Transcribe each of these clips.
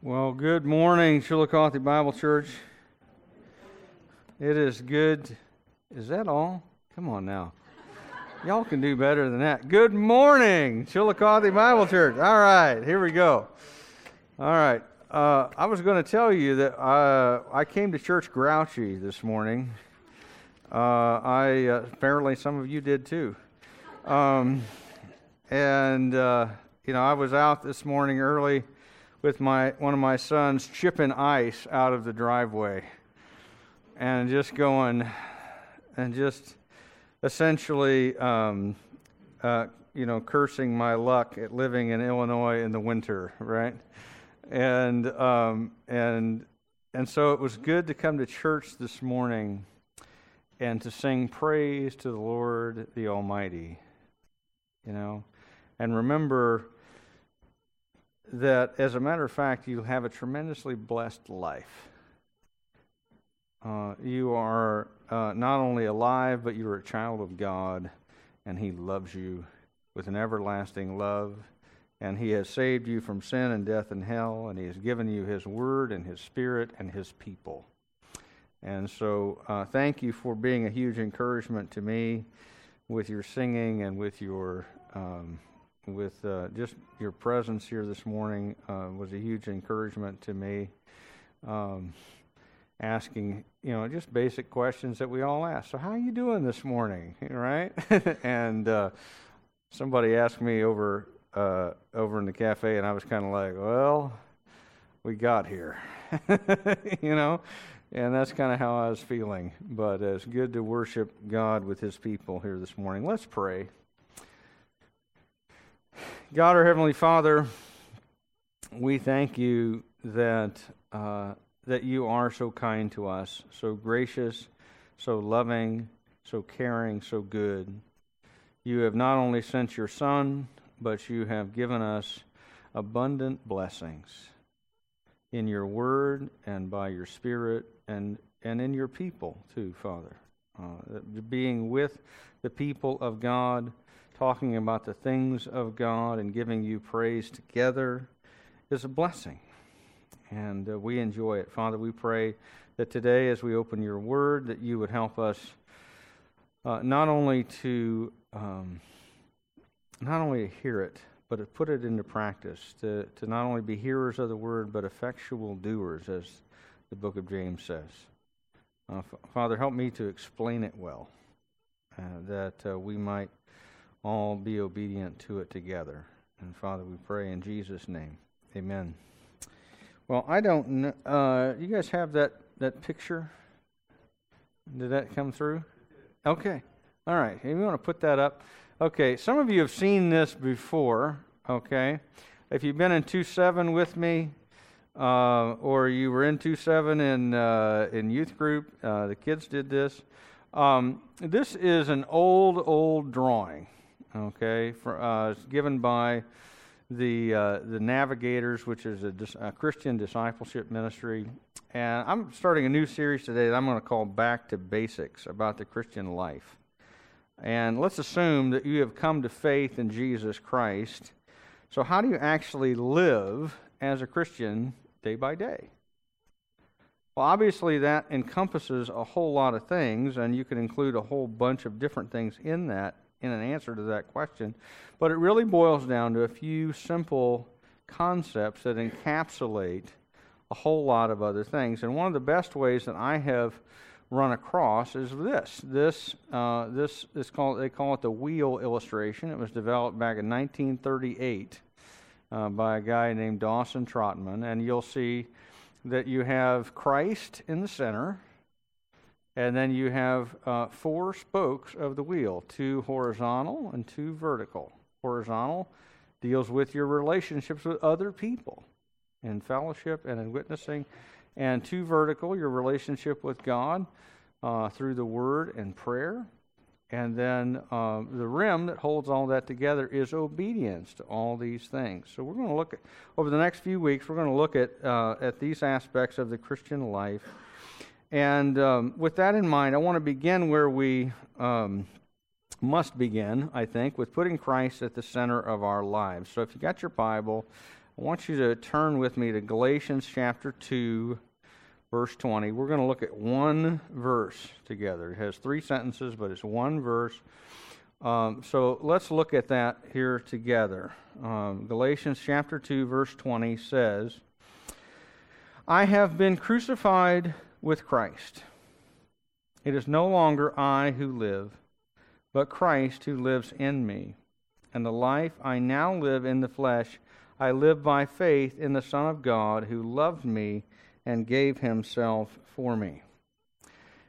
Well, good morning, Chillicothe Bible Church. It is good. Is that all? Come on now. Y'all can do better than that. Good morning, Chillicothe Bible Church. All right, here we go. All right. Uh, I was going to tell you that uh, I came to church grouchy this morning. Uh, I uh, apparently some of you did too. Um, and uh, you know, I was out this morning early with my one of my sons chipping ice out of the driveway and just going and just essentially um, uh, you know cursing my luck at living in Illinois in the winter right? And um, and and so it was good to come to church this morning and to sing praise to the Lord the Almighty you know? And remember that, as a matter of fact, you have a tremendously blessed life. Uh, you are uh, not only alive, but you're a child of God, and He loves you with an everlasting love. And He has saved you from sin and death and hell, and He has given you His Word and His Spirit and His people. And so, uh, thank you for being a huge encouragement to me with your singing and with your um, with uh, just your presence here this morning uh, was a huge encouragement to me. Um, asking, you know, just basic questions that we all ask. So, how are you doing this morning? Right? and uh, somebody asked me over uh, over in the cafe, and I was kind of like, well, we got here, you know. And that's kind of how I was feeling. But it's good to worship God with His people here this morning. Let's pray. God, our Heavenly Father, we thank you that, uh, that you are so kind to us, so gracious, so loving, so caring, so good. You have not only sent your Son, but you have given us abundant blessings in your word and by your spirit and, and in your people, too, Father. Uh, being with the people of God talking about the things of God and giving you praise together is a blessing. And uh, we enjoy it. Father, we pray that today, as we open your word, that you would help us uh, not only to um, not only hear it, but to put it into practice, to, to not only be hearers of the word, but effectual doers, as the book of James says. Uh, Father, help me to explain it well, uh, that uh, we might all be obedient to it together. And Father, we pray in Jesus' name. Amen. Well, I don't know. Uh, you guys have that, that picture? Did that come through? Okay. All right. You want to put that up? Okay. Some of you have seen this before. Okay. If you've been in 2 7 with me, uh, or you were in 2 7 in, uh, in youth group, uh, the kids did this. Um, this is an old, old drawing okay, for, uh, given by the, uh, the Navigators, which is a, dis- a, Christian discipleship ministry. And I'm starting a new series today that I'm going to call Back to Basics about the Christian life. And let's assume that you have come to faith in Jesus Christ. So, how do you actually live as a Christian day by day? Well, obviously, that encompasses a whole lot of things, and you can include a whole bunch of different things in that in an answer to that question. But it really boils down to a few simple concepts that encapsulate a whole lot of other things. And one of the best ways that I have run across is this. This uh, this is called they call it the wheel illustration. It was developed back in 1938 uh, by a guy named Dawson Trotman, and you'll see that you have Christ in the center, and then you have uh, four spokes of the wheel two horizontal and two vertical. Horizontal deals with your relationships with other people in fellowship and in witnessing. And two vertical, your relationship with God uh, through the word and prayer. And then uh, the rim that holds all that together is obedience to all these things. So we're going to look at, over the next few weeks, we're going to look at, uh, at these aspects of the Christian life and um, with that in mind, I want to begin where we um, must begin, I think, with putting Christ at the center of our lives. So if you got your Bible, I want you to turn with me to Galatians chapter 2, verse 20. We're going to look at one verse together. It has three sentences, but it's one verse. Um, so let's look at that here together. Um, Galatians chapter 2, verse 20 says, I have been crucified with Christ. It is no longer I who live, but Christ who lives in me. And the life I now live in the flesh, I live by faith in the Son of God who loved me and gave himself for me.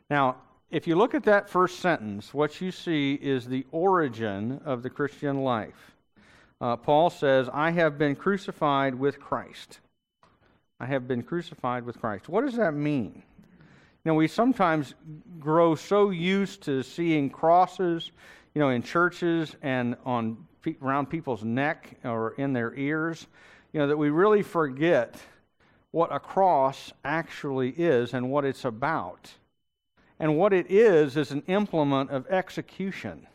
Now, if you look at that first sentence, what you see is the origin of the Christian life. Uh, Paul says, I have been crucified with Christ. I have been crucified with Christ. What does that mean? You know, we sometimes grow so used to seeing crosses, you know, in churches and on around people's neck or in their ears, you know, that we really forget what a cross actually is and what it's about. And what it is is an implement of execution.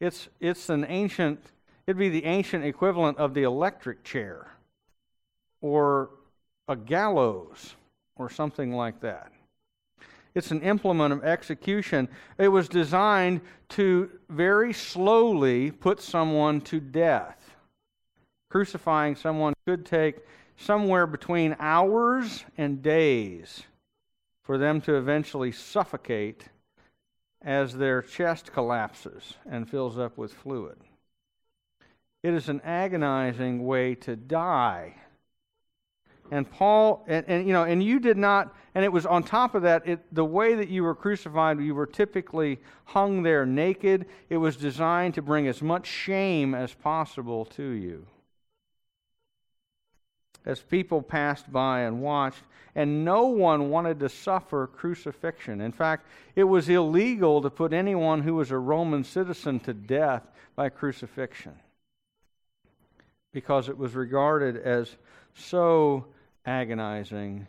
It's, it's an ancient, it'd be the ancient equivalent of the electric chair or a gallows or something like that. It's an implement of execution. It was designed to very slowly put someone to death. Crucifying someone could take somewhere between hours and days for them to eventually suffocate as their chest collapses and fills up with fluid. It is an agonizing way to die. And Paul, and, and, you know, and you did not, and it was on top of that, it, the way that you were crucified, you were typically hung there naked. It was designed to bring as much shame as possible to you as people passed by and watched, and no one wanted to suffer crucifixion. In fact, it was illegal to put anyone who was a Roman citizen to death by crucifixion because it was regarded as so agonizing,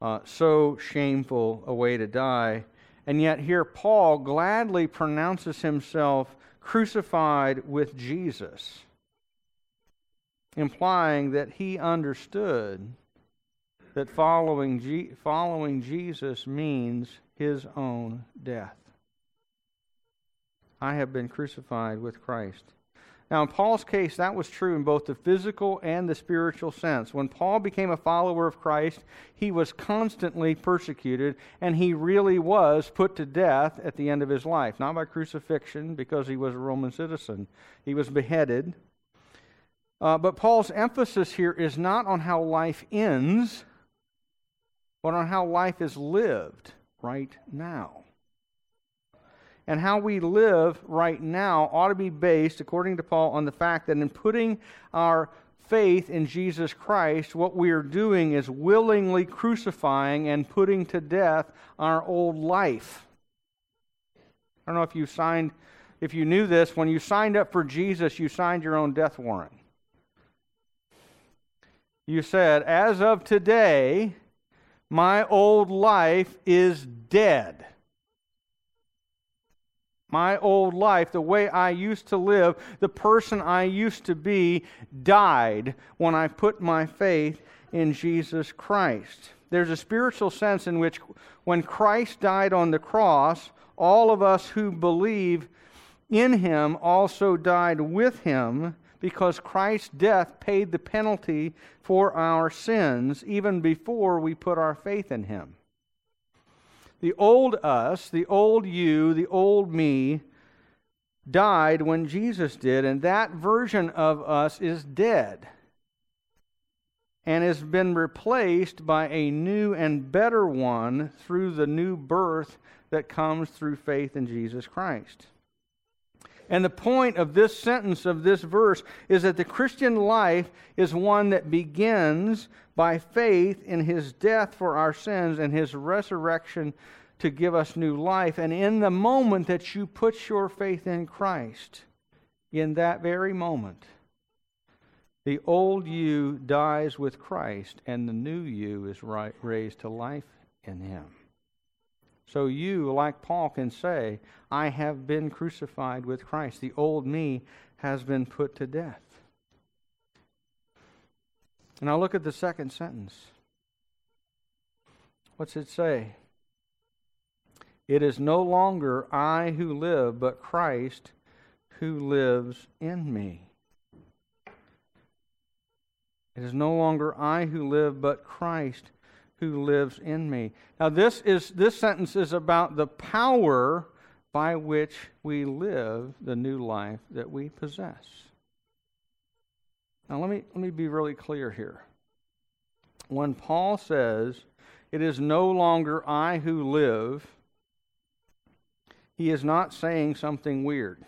uh, so shameful a way to die. And yet, here Paul gladly pronounces himself crucified with Jesus implying that he understood that following, following Jesus means his own death. I have been crucified with Christ. Now, in Paul's case, that was true in both the physical and the spiritual sense. When Paul became a follower of Christ, he was constantly persecuted, and he really was put to death at the end of his life. Not by crucifixion, because he was a Roman citizen. He was beheaded, uh, but Paul's emphasis here is not on how life ends, but on how life is lived right now. And how we live right now ought to be based, according to Paul, on the fact that in putting our faith in Jesus Christ, what we are doing is willingly crucifying and putting to death our old life. I don't know if you signed, if you knew this, when you signed up for Jesus, you signed your own death warrant you said, As of today, my old life is dead. My old life, the way I used to live, the person I used to be, died when I put my faith in Jesus Christ. There's a spiritual sense in which when Christ died on the cross, all of us who believe in him also died with him because Christ's death paid the penalty for our sins even before we put our faith in him. The old us, the old you, the old me, died when Jesus did, and that version of us is dead and has been replaced by a new and better one through the new birth that comes through faith in Jesus Christ. And the point of this sentence of this verse is that the Christian life is one that begins by faith in his death for our sins and his resurrection to give us new life. And in the moment that you put your faith in Christ, in that very moment, the old you dies with Christ, and the new you is raised to life in him. So you, like Paul, can say, I have been crucified with Christ. The old me has been put to death. Now look at the second sentence. What's it say? It is no longer I who live, but Christ who lives in me. It is no longer I who live, but Christ who lives in me. Now this is this sentence is about the power by which we live the new life that we possess. Now let me let me be really clear here. When Paul says, "It is no longer I who live," he is not saying something weird.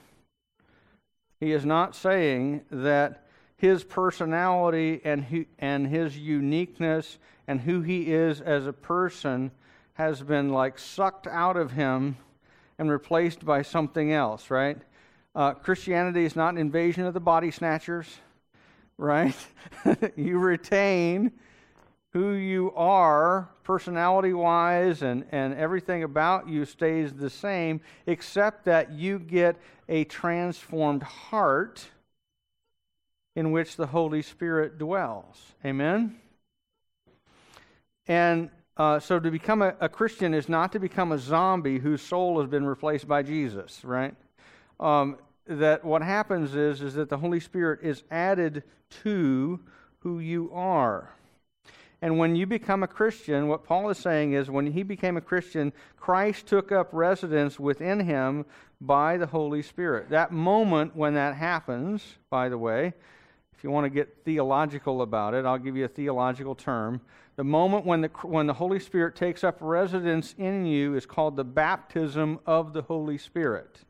He is not saying that his personality and, and his uniqueness and who he is as a person has been like sucked out of him and replaced by something else, right? Uh, Christianity is not an invasion of the body snatchers, right? you retain who you are personality wise and, and everything about you stays the same, except that you get a transformed heart in which the Holy Spirit dwells. Amen? And uh, so to become a, a, Christian is not to become a zombie whose soul has been replaced by Jesus, right? Um, that what happens is, is that the Holy Spirit is added to who you are. And when you become a Christian, what Paul is saying is when he became a Christian, Christ took up residence within him by the Holy Spirit. That moment when that happens, by the way, if you want to get theological about it, I'll give you a theological term. The moment when the, when the Holy Spirit takes up residence in you is called the baptism of the Holy Spirit.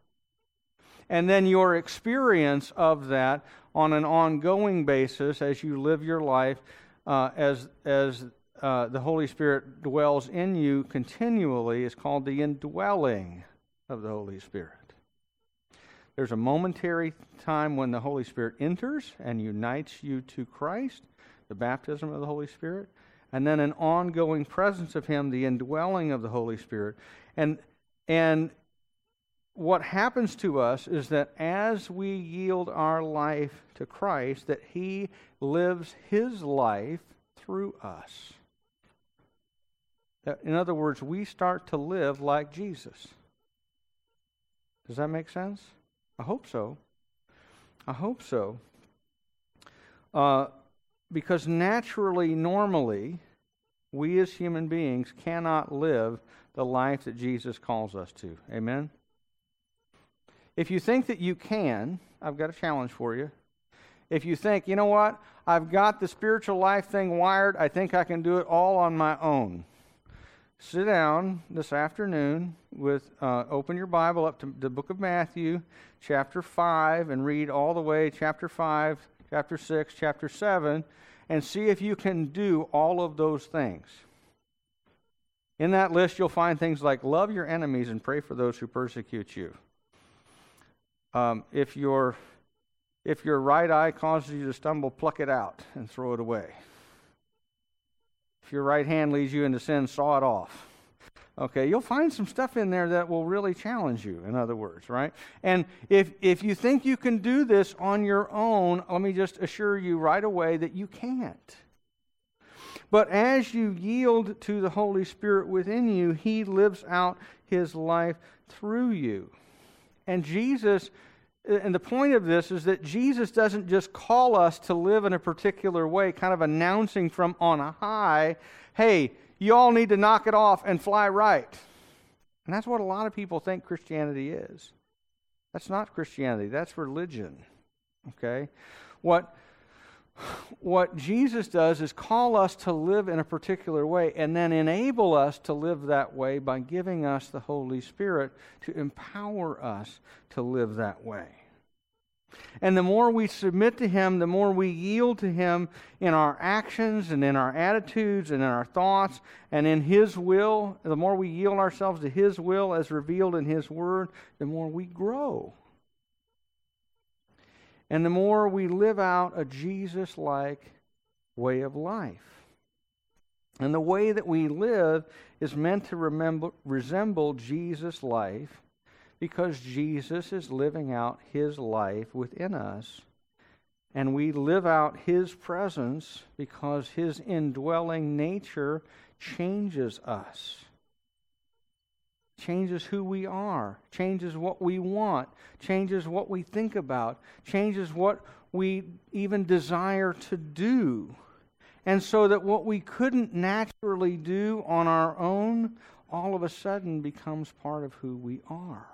And then your experience of that on an ongoing basis as you live your life, uh, as, as uh, the Holy Spirit dwells in you continually, is called the indwelling of the Holy Spirit. There's a momentary time when the Holy Spirit enters and unites you to Christ, the baptism of the Holy Spirit, and then an ongoing presence of Him, the indwelling of the Holy Spirit. And, and what happens to us is that as we yield our life to Christ, that He lives His life through us. In other words, we start to live like Jesus. Does that make sense? I hope so. I hope so. Uh, because naturally, normally, we as human beings cannot live the life that Jesus calls us to. Amen? If you think that you can, I've got a challenge for you. If you think, you know what, I've got the spiritual life thing wired, I think I can do it all on my own sit down this afternoon with uh, open your bible up to the book of matthew chapter 5 and read all the way chapter 5 chapter 6 chapter 7 and see if you can do all of those things. In that list you'll find things like love your enemies and pray for those who persecute you. Um, if your if your right eye causes you to stumble pluck it out and throw it away your right hand leads you into sin, saw it off. Okay, you'll find some stuff in there that will really challenge you, in other words, right? And if, if you think you can do this on your own, let me just assure you right away that you can't. But as you yield to the Holy Spirit within you, He lives out His life through you. And Jesus and the point of this is that Jesus doesn't just call us to live in a particular way, kind of announcing from on high, hey, you all need to knock it off and fly right. And that's what a lot of people think Christianity is. That's not Christianity, that's religion. Okay? What what Jesus does is call us to live in a particular way and then enable us to live that way by giving us the Holy Spirit to empower us to live that way. And the more we submit to Him, the more we yield to Him in our actions and in our attitudes and in our thoughts and in His will, the more we yield ourselves to His will as revealed in His Word, the more we grow. And the more we live out a Jesus like way of life. And the way that we live is meant to remember, resemble Jesus' life because Jesus is living out his life within us and we live out His presence because His indwelling nature changes us. Changes who we are, changes what we want, changes what we think about, changes what we even desire to do. And so that what we couldn't naturally do on our own, all of a sudden becomes part of who we are.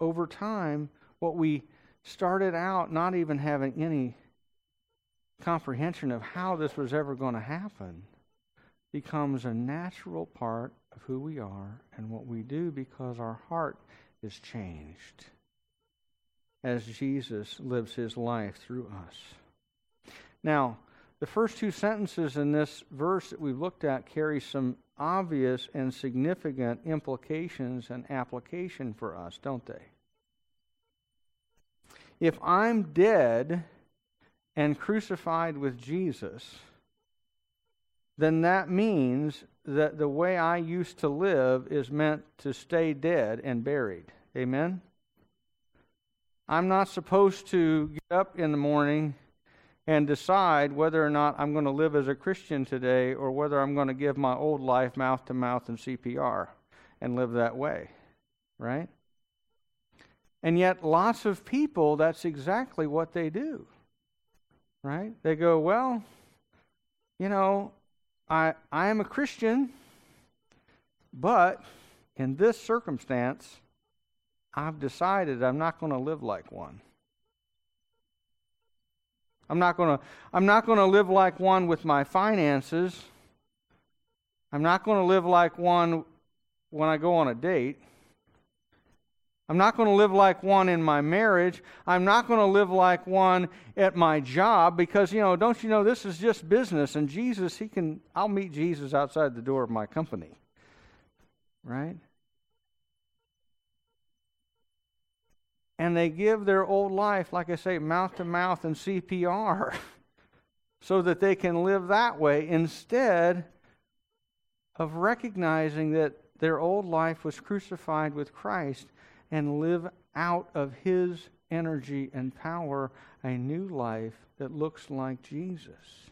Over time, what we started out not even having any comprehension of how this was ever going to happen becomes a natural part of who we are and what we do because our heart is changed as Jesus lives his life through us. Now, the first two sentences in this verse that we've looked at carry some obvious and significant implications and application for us, don't they? If I'm dead and crucified with Jesus, then that means that the way I used to live is meant to stay dead and buried. Amen? I'm not supposed to get up in the morning and decide whether or not I'm going to live as a Christian today or whether I'm going to give my old life mouth to mouth and CPR and live that way. Right? And yet, lots of people, that's exactly what they do. Right? They go, well, you know, I, I am a Christian, but in this circumstance, I've decided I'm not going to live like one. I'm not going to I'm not going to live like one with my finances. I'm not going to live like one when I go on a date. I'm not going to live like one in my marriage. I'm not going to live like one at my job because, you know, don't you know this is just business and Jesus, he can, I'll meet Jesus outside the door of my company. Right? And they give their old life, like I say, mouth to mouth and CPR so that they can live that way instead of recognizing that their old life was crucified with Christ and live out of His energy and power a new life that looks like Jesus.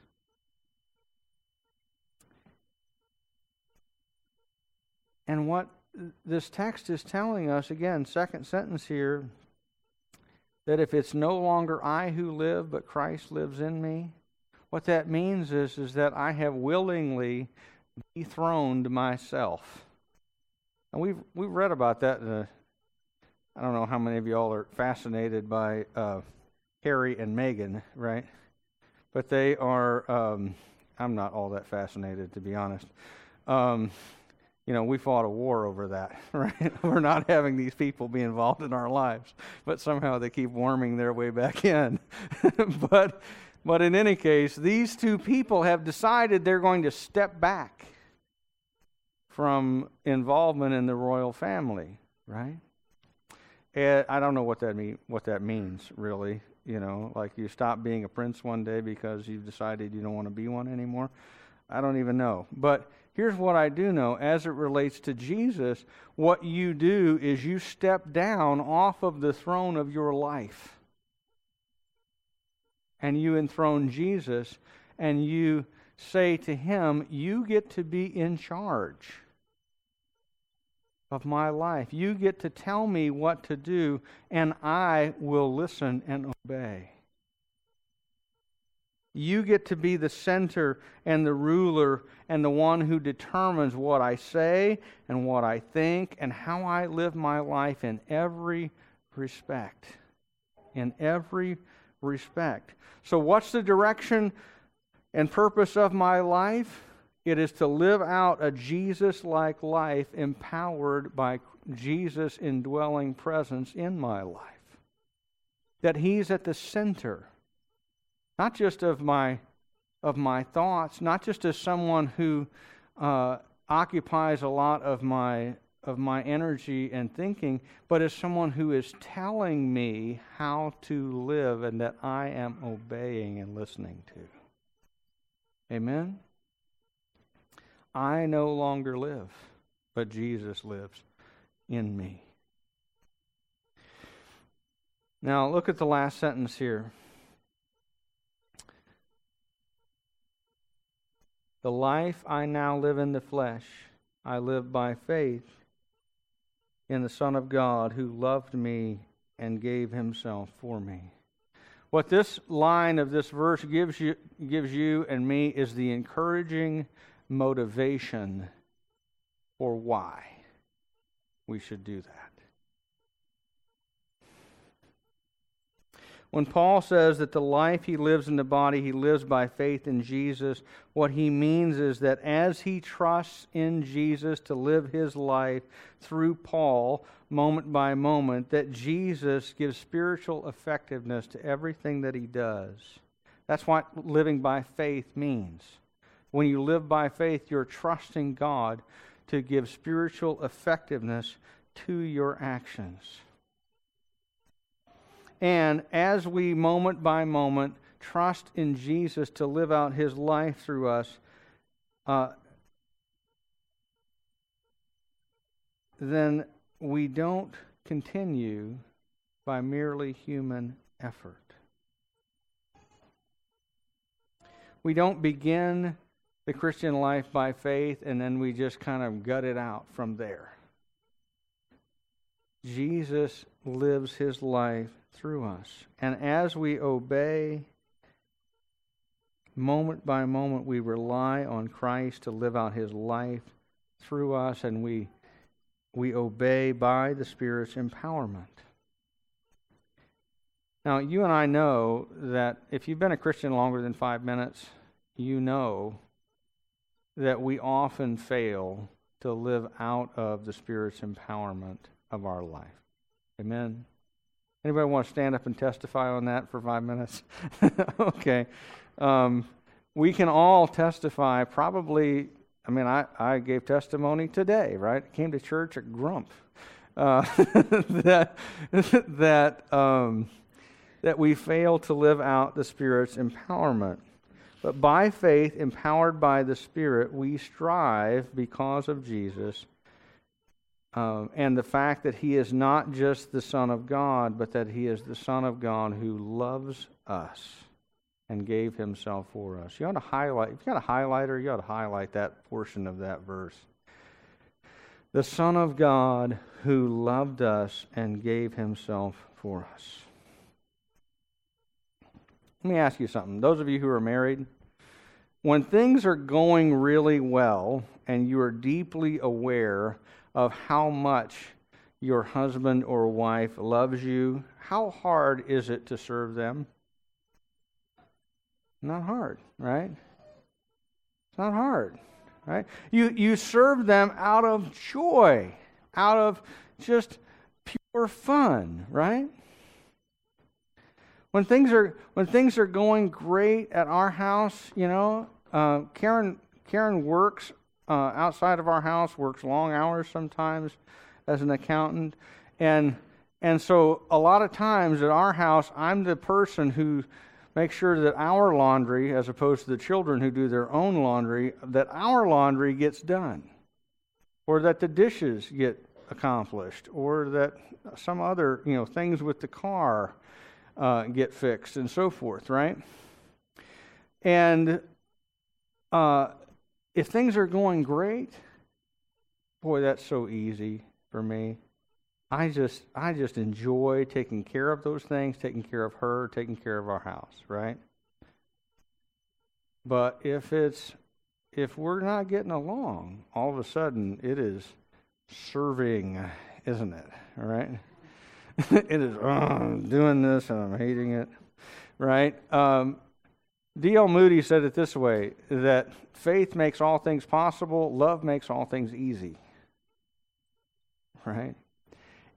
And what this text is telling us, again, second sentence here, that if it's no longer I who live, but Christ lives in me, what that means is, is that I have willingly dethroned myself. And we've, we've read about that in the I don't know how many of y'all are fascinated by uh, Harry and Meghan, right? But they are, um, I'm not all that fascinated, to be honest. Um, you know, we fought a war over that, right? We're not having these people be involved in our lives, but somehow they keep warming their way back in. but, but in any case, these two people have decided they're going to step back from involvement in the royal family, right? I don't know what that mean what that means really. You know, like you stop being a prince one day because you've decided you don't want to be one anymore. I don't even know. But here's what I do know as it relates to Jesus, what you do is you step down off of the throne of your life. And you enthrone Jesus and you say to him, You get to be in charge of my life. You get to tell me what to do, and I will listen and obey. You get to be the center and the ruler and the one who determines what I say and what I think and how I live my life in every respect. In every respect. So, what's the direction and purpose of my life? It is to live out a Jesus like life empowered by Jesus' indwelling presence in my life. That He's at the center, not just of my, of my thoughts, not just as someone who uh, occupies a lot of my, of my energy and thinking, but as someone who is telling me how to live and that I am obeying and listening to. Amen? I no longer live, but Jesus lives in me. Now, look at the last sentence here. The life I now live in the flesh, I live by faith in the Son of God who loved me and gave himself for me. What this line of this verse gives you, gives you and me is the encouraging motivation or why we should do that. When Paul says that the life he lives in the body, he lives by faith in Jesus, what he means is that as he trusts in Jesus to live his life through Paul, moment by moment, that Jesus gives spiritual effectiveness to everything that he does. That's what living by faith means. When you live by faith, you're trusting God to give spiritual effectiveness to your actions. And as we, moment by moment, trust in Jesus to live out his life through us, uh, then we don't continue by merely human effort. We don't begin the Christian life by faith and then we just kind of gut it out from there. Jesus lives his life through us. And as we obey, moment by moment, we rely on Christ to live out his life through us, and we, we obey by the Spirit's empowerment. Now, you and I know that if you've been a Christian longer than five minutes, you know that we often fail to live out of the Spirit's empowerment of our life. Amen. Anybody want to stand up and testify on that for five minutes? okay. Um, we can all testify, probably. I mean, I, I gave testimony today, right? Came to church at Grump. Uh, that that um, that we fail to live out the Spirit's empowerment. But by faith, empowered by the Spirit, we strive because of Jesus um, and the fact that he is not just the Son of God, but that he is the Son of God who loves us and gave himself for us. You ought to highlight, if you got a highlighter, you ought to highlight that portion of that verse. The Son of God who loved us and gave himself for us. Let me ask you something. Those of you who are married, when things are going really well and you are deeply aware of how much your husband or wife loves you, how hard is it to serve them? Not hard, right? It's not hard, right? You, you serve them out of joy, out of just pure fun, right? When things are when things are going great at our house, you know, uh, Karen Karen works uh, outside of our house, works long hours sometimes as an accountant. And, and so a lot of times at our house, I'm the person who makes sure that our laundry, as opposed to the children who do their own laundry, that our laundry gets done. Or that the dishes get accomplished. Or that some other, you know, things with the car uh, get fixed and so forth, right? And uh, if things are going great, boy, that's so easy for me. I just I just enjoy taking care of those things, taking care of her, taking care of our house, right? But if it's if we're not getting along, all of a sudden it is serving, isn't it? All right? it is oh, I'm doing this and I'm hating it, right? Um, D.L. Moody said it this way that faith makes all things possible, love makes all things easy. Right?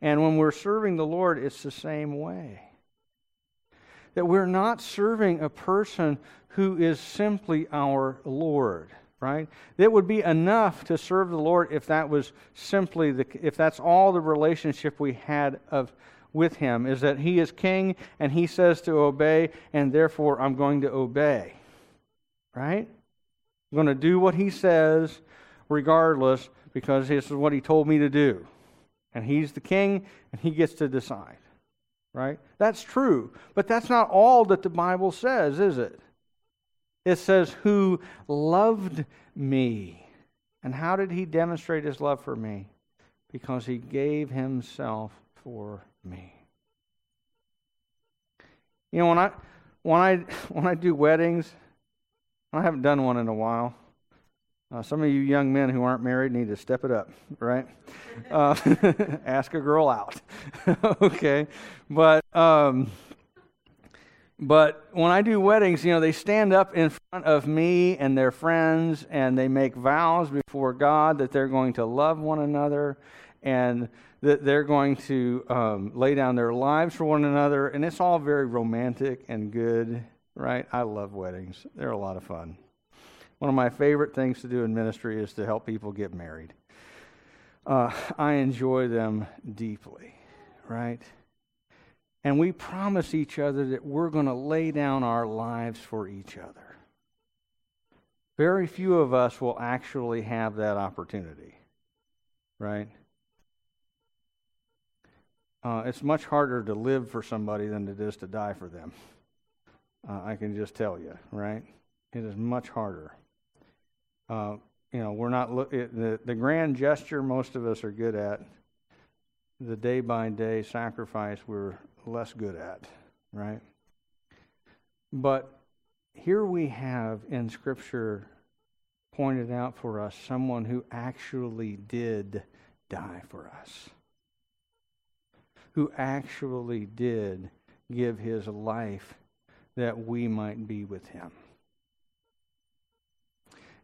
And when we're serving the Lord, it's the same way. That we're not serving a person who is simply our Lord, right? It would be enough to serve the Lord if that was simply the if that's all the relationship we had of with him is that he is king and he says to obey, and therefore I'm going to obey. Right? I'm going to do what he says regardless because this is what he told me to do. And he's the king and he gets to decide. right? That's true. But that's not all that the Bible says, is it? It says, Who loved me. And how did he demonstrate his love for me? Because he gave himself for me. You know, when I when I when I do weddings, I haven't done one in a while. Uh, some of you young men who aren't married need to step it up, right? Uh, ask a girl out, okay? But um, but when I do weddings, you know, they stand up in front of me and their friends, and they make vows before God that they're going to love one another, and that they're going to um, lay down their lives for one another, and it's all very romantic and good, right? I love weddings; they're a lot of fun. One of my favorite things to do in ministry is to help people get married. Uh, I enjoy them deeply, right? And we promise each other that we're going to lay down our lives for each other. Very few of us will actually have that opportunity, right? Uh, it's much harder to live for somebody than it is to die for them. Uh, I can just tell you, right? It is much harder. Uh, you know, we're not look the the grand gesture. Most of us are good at the day by day sacrifice. We're less good at, right? But here we have in Scripture pointed out for us someone who actually did die for us, who actually did give his life that we might be with him.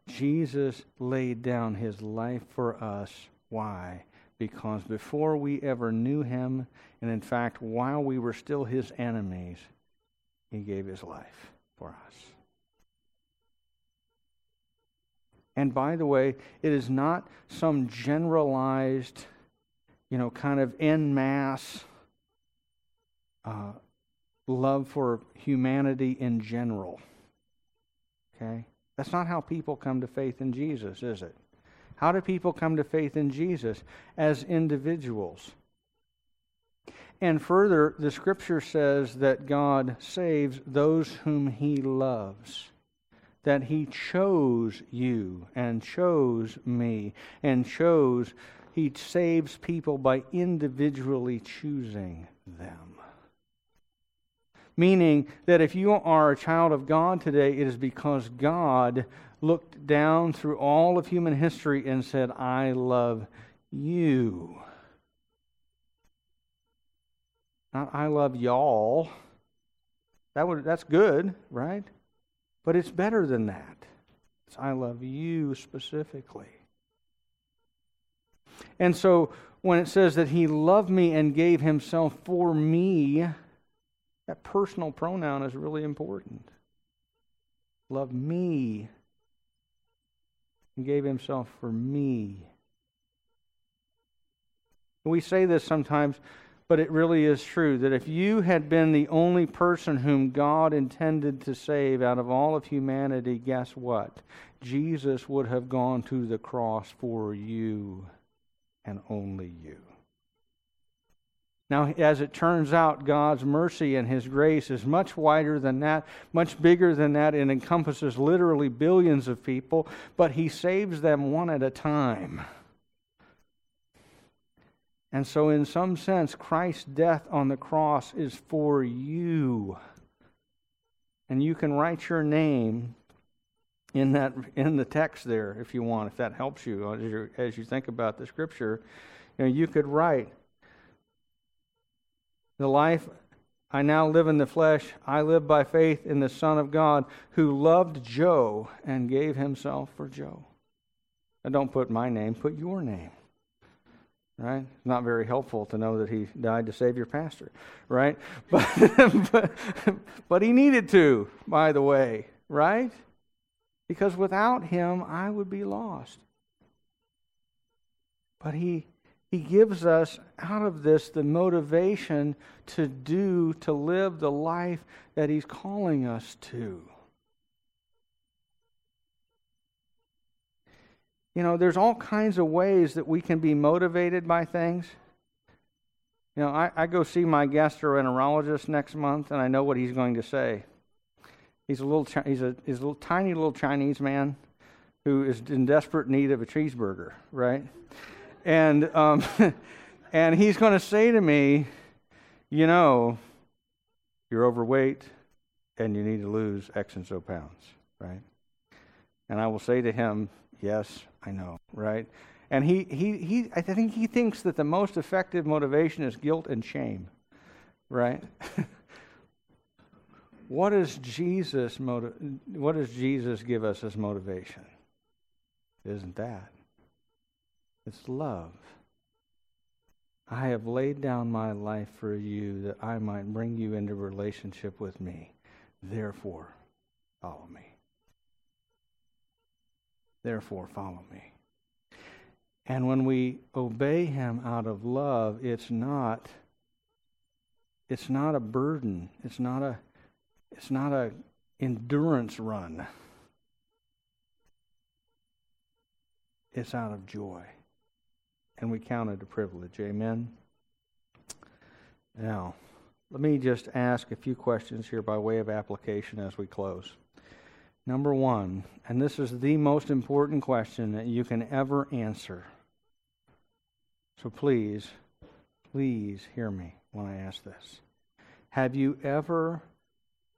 Jesus laid down his life for us. Why? Because before we ever knew him, and in fact, while we were still his enemies, he gave his life for us. And by the way, it is not some generalized, you know, kind of en masse uh, love for humanity in general. Okay? That's not how people come to faith in Jesus, is it? How do people come to faith in Jesus? As individuals. And further, the scripture says that God saves those whom he loves. That he chose you and chose me and chose, he saves people by individually choosing them. Meaning that if you are a child of God today, it is because God looked down through all of human history and said, I love you. Not I love y'all. That would that's good, right? But it's better than that. It's I love you specifically. And so when it says that he loved me and gave himself for me, that personal pronoun is really important. Love me. He gave himself for me. We say this sometimes, but it really is true that if you had been the only person whom God intended to save out of all of humanity, guess what? Jesus would have gone to the cross for you and only you. Now, as it turns out, God's mercy and His grace is much wider than that, much bigger than that. It encompasses literally billions of people, but He saves them one at a time. And so, in some sense, Christ's death on the cross is for you. And you can write your name in that in the text there if you want, if that helps you as you, as you think about the scripture. You know, you could write the life I now live in the flesh, I live by faith in the Son of God who loved Joe and gave himself for Joe. And don't put my name, put your name. Right? It's not very helpful to know that he died to save your pastor, right? But, but, but he needed to, by the way, right? Because without him, I would be lost. But he he gives us out of this the motivation to do, to live the life that He's calling us to. You know, there's all kinds of ways that we can be motivated by things. You know, I, I go see my gastroenterologist next month, and I know what he's going to say. He's a little, he's a, he's a little tiny little Chinese man who is in desperate need of a cheeseburger, right? And um, and he's going to say to me, you know, you're overweight, and you need to lose X and so pounds, right? And I will say to him, yes, I know, right? And he, he, he, I think he thinks that the most effective motivation is guilt and shame, right? what does Jesus motiv- What does Jesus give us as motivation? is isn't that? It's love. I have laid down my life for you that I might bring you into relationship with me. Therefore, follow me. Therefore, follow me. And when we obey him out of love, it's not it's not a burden. It's not a it's not a endurance run. It's out of joy. And we count it a privilege. Amen. Now, let me just ask a few questions here by way of application as we close. Number one, and this is the most important question that you can ever answer. So please, please hear me when I ask this. Have you ever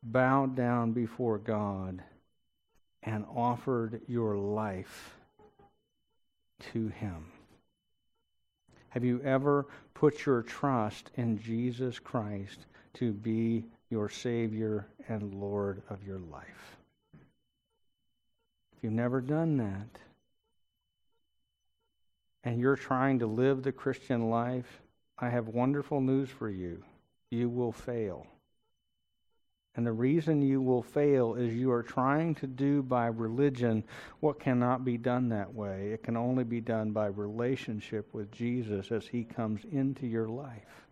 bowed down before God and offered your life to Him? Have you ever put your trust in Jesus Christ to be your Savior and Lord of your life? If you've never done that, and you're trying to live the Christian life, I have wonderful news for you. You will fail. And the reason you will fail is you are trying to do by religion what cannot be done that way. It can only be done by relationship with Jesus as he comes into your life.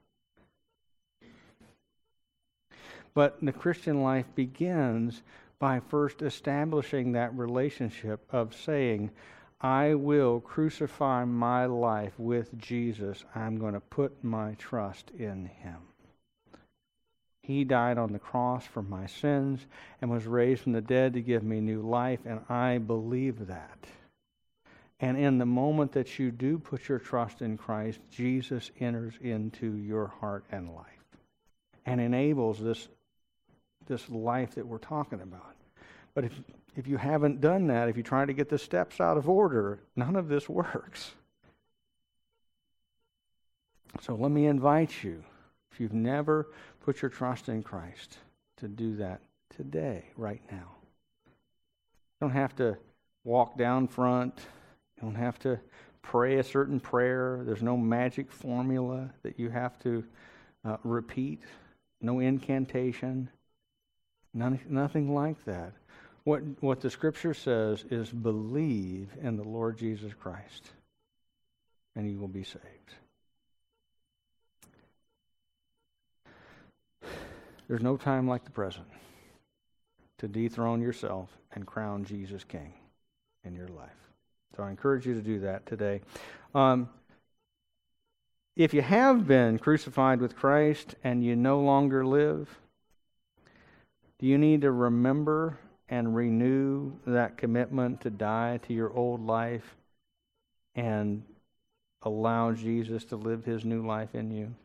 But the Christian life begins by first establishing that relationship of saying, I will crucify my life with Jesus. I'm going to put my trust in him. He died on the cross for my sins and was raised from the dead to give me new life, and I believe that. And in the moment that you do put your trust in Christ, Jesus enters into your heart and life and enables this this life that we're talking about. But if, if you haven't done that, if you try to get the steps out of order, none of this works. So let me invite you, if you've never put your trust in Christ, to do that today, right now. You don't have to walk down front. You don't have to pray a certain prayer. There's no magic formula that you have to uh, repeat, no incantation. None, nothing like that. What, what the scripture says is believe in the Lord Jesus Christ, and you will be saved. There's no time like the present to dethrone yourself and crown Jesus King in your life. So I encourage you to do that today. Um, if you have been crucified with Christ and you no longer live, do you need to remember and renew that commitment to die to your old life and allow Jesus to live his new life in you?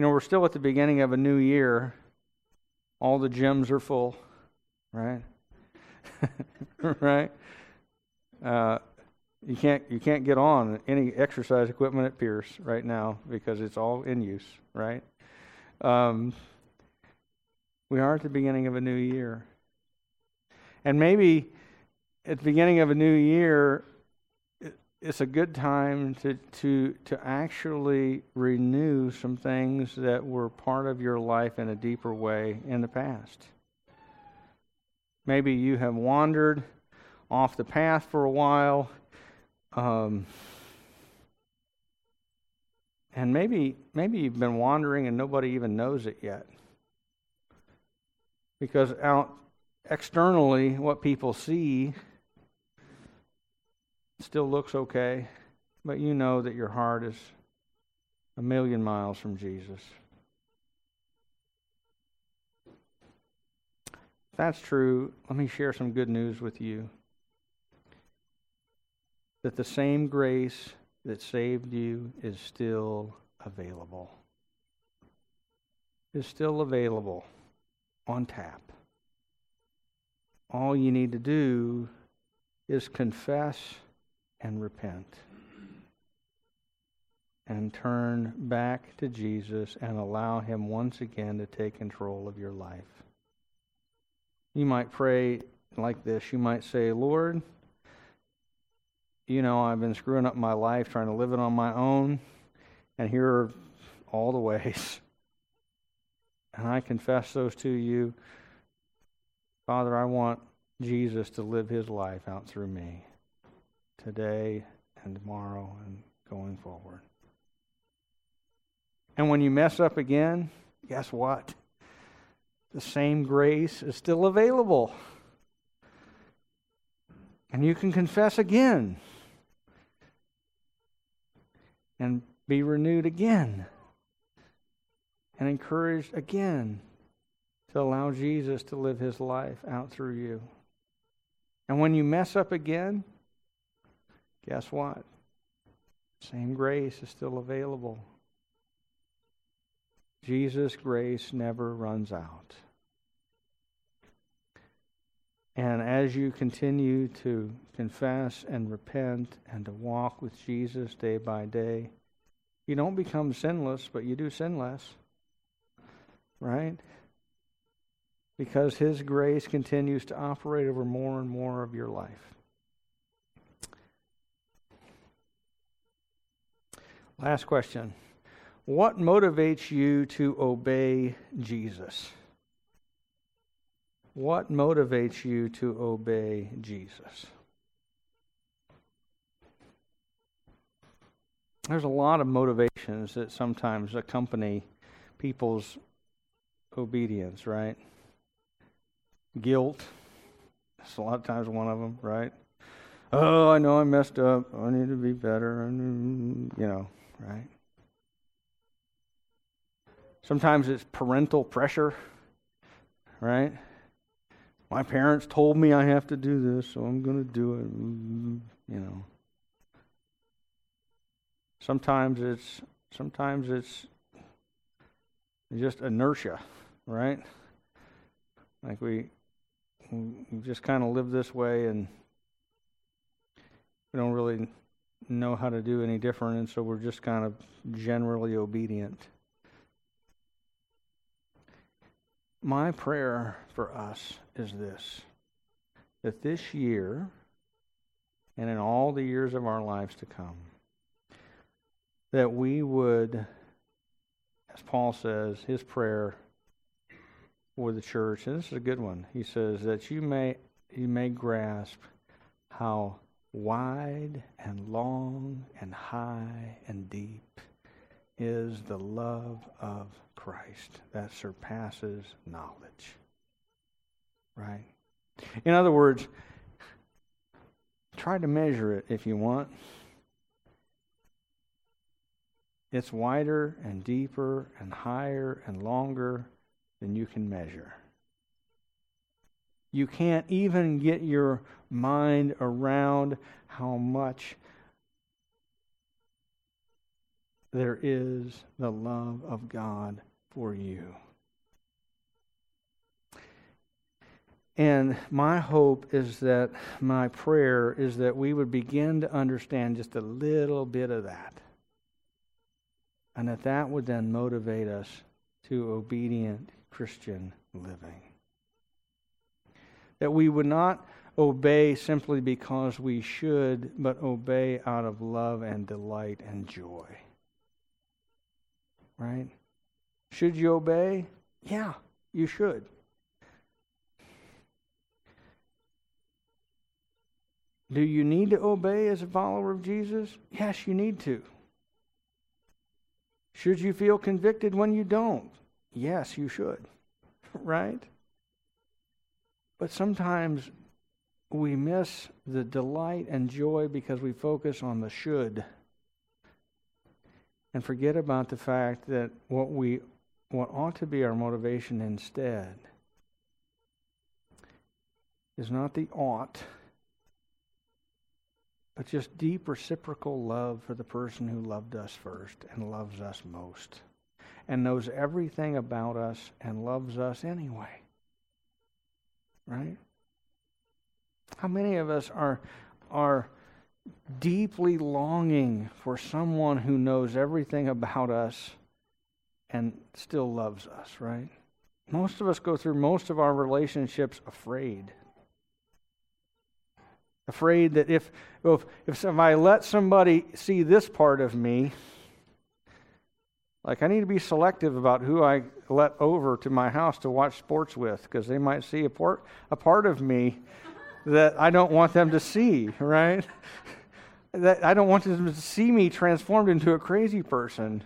You know, we're still at the beginning of a new year. All the gyms are full, right? right? Uh, you can't you can't get on any exercise equipment at Pierce right now because it's all in use, right? Um, we are at the beginning of a new year. And maybe at the beginning of a new year, it's a good time to, to, to actually renew some things that were part of your life in a deeper way in the past. Maybe you have wandered off the path for a while. Um, and maybe maybe you've been wandering and nobody even knows it yet because out externally, what people see still looks okay, but you know that your heart is a million miles from Jesus. If that's true, let me share some good news with you. That the same grace that saved you is still available. Is still available on tap. All you need to do is confess and repent and turn back to Jesus and allow Him once again to take control of your life. You might pray like this. You might say, Lord, you know, I've been screwing up my life trying to live it on my own, and here are all the ways. And I confess those to you. Father, I want Jesus to live his life out through me today and tomorrow and going forward. And when you mess up again, guess what? The same grace is still available. And you can confess again and be renewed again and encouraged again to allow Jesus to live his life out through you. And when you mess up again, guess what? Same grace is still available. Jesus' grace never runs out. And as you continue to confess and repent and to walk with Jesus day by day, you don't become sinless, but you do sin less. Right? Because His grace continues to operate over more and more of your life. Last question. What motivates you to obey Jesus? What motivates you to obey Jesus? There's a lot of motivations that sometimes accompany people's obedience, right? Guilt. It's a lot of times one of them, right? Oh, I know I messed up. I need to be better. You know, right? Sometimes it's parental pressure, right? My parents told me I have to do this, so I'm going to do it. You know. Sometimes it's sometimes it's just inertia, right? Like we we just kind of live this way and we don't really know how to do any different and so we're just kind of generally obedient. My prayer for us is this that this year and in all the years of our lives to come, that we would, as Paul says, his prayer for the church, and this is a good one. He says that you may you may grasp how wide and long and high and deep is the love of Christ that surpasses knowledge. Right? In other words, try to measure it if you want. It's wider and deeper and higher and longer than you can measure. You can't even get your mind around how much there is the love of God for you. And my hope is that my prayer is that we would begin to understand just a little bit of that. And that that would then motivate us to obedient Christian living. That we would not obey simply because we should, but obey out of love and delight and joy right? Should you obey? Yeah, you should. Do you need to obey as a follower of Jesus? Yes, you need to. Should you feel convicted when you don't? Yes, you should. right? But sometimes we miss the delight and joy because we focus on the should and forget about the fact that what we what ought to be our motivation instead is not the ought but just deep reciprocal love for the person who loved us first and loves us most and knows everything about us and loves us anyway right how many of us are are deeply longing for someone who knows everything about us and still loves us, right? Most of us go through most of our relationships afraid. Afraid that if, if, if I let somebody see this part of me, like I need to be selective about who I let over to my house to watch sports with because they might see a part, a part of me that I don't want them to see, right? that I don't want them to see me transformed into a crazy person,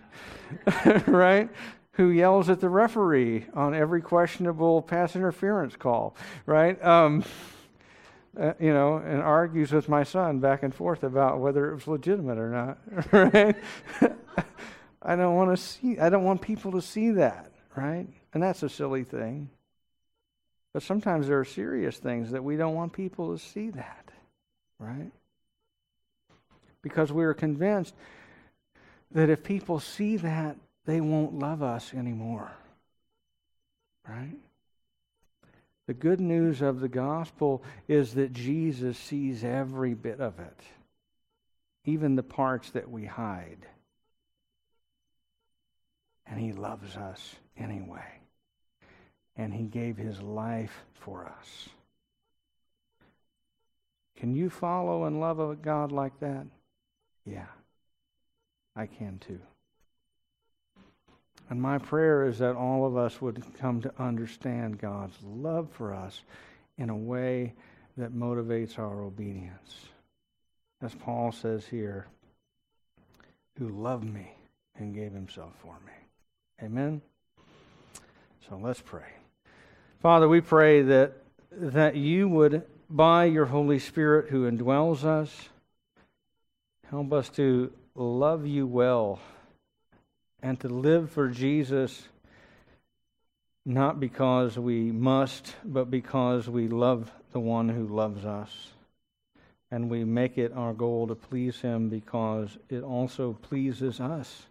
right? Who yells at the referee on every questionable pass interference call, right? Um, uh, you know, and argues with my son back and forth about whether it was legitimate or not, right? I don't want to see. I don't want people to see that, right? And that's a silly thing. But sometimes there are serious things that we don't want people to see that, right? Because we are convinced that if people see that, they won't love us anymore, right? The good news of the gospel is that Jesus sees every bit of it, even the parts that we hide. And he loves us anyway and he gave his life for us. Can you follow and love a God like that? Yeah, I can too. And my prayer is that all of us would come to understand God's love for us in a way that motivates our obedience. As Paul says here, who loved me and gave himself for me. Amen? So let's pray. Father, we pray that, that you would, by your Holy Spirit who indwells us, help us to love you well and to live for Jesus not because we must, but because we love the one who loves us. And we make it our goal to please him because it also pleases us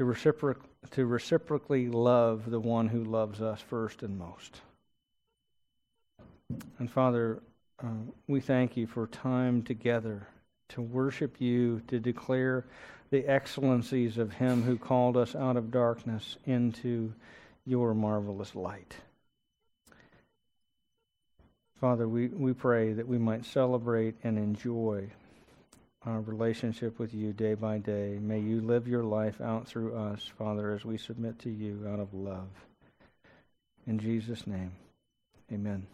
to, reciproc- to reciprocally love the one who loves us first and most. And Father, uh, we thank you for time together to worship you, to declare the excellencies of him who called us out of darkness into your marvelous light. Father, we, we pray that we might celebrate and enjoy our relationship with you day by day. May you live your life out through us, Father, as we submit to you out of love. In Jesus' name, amen.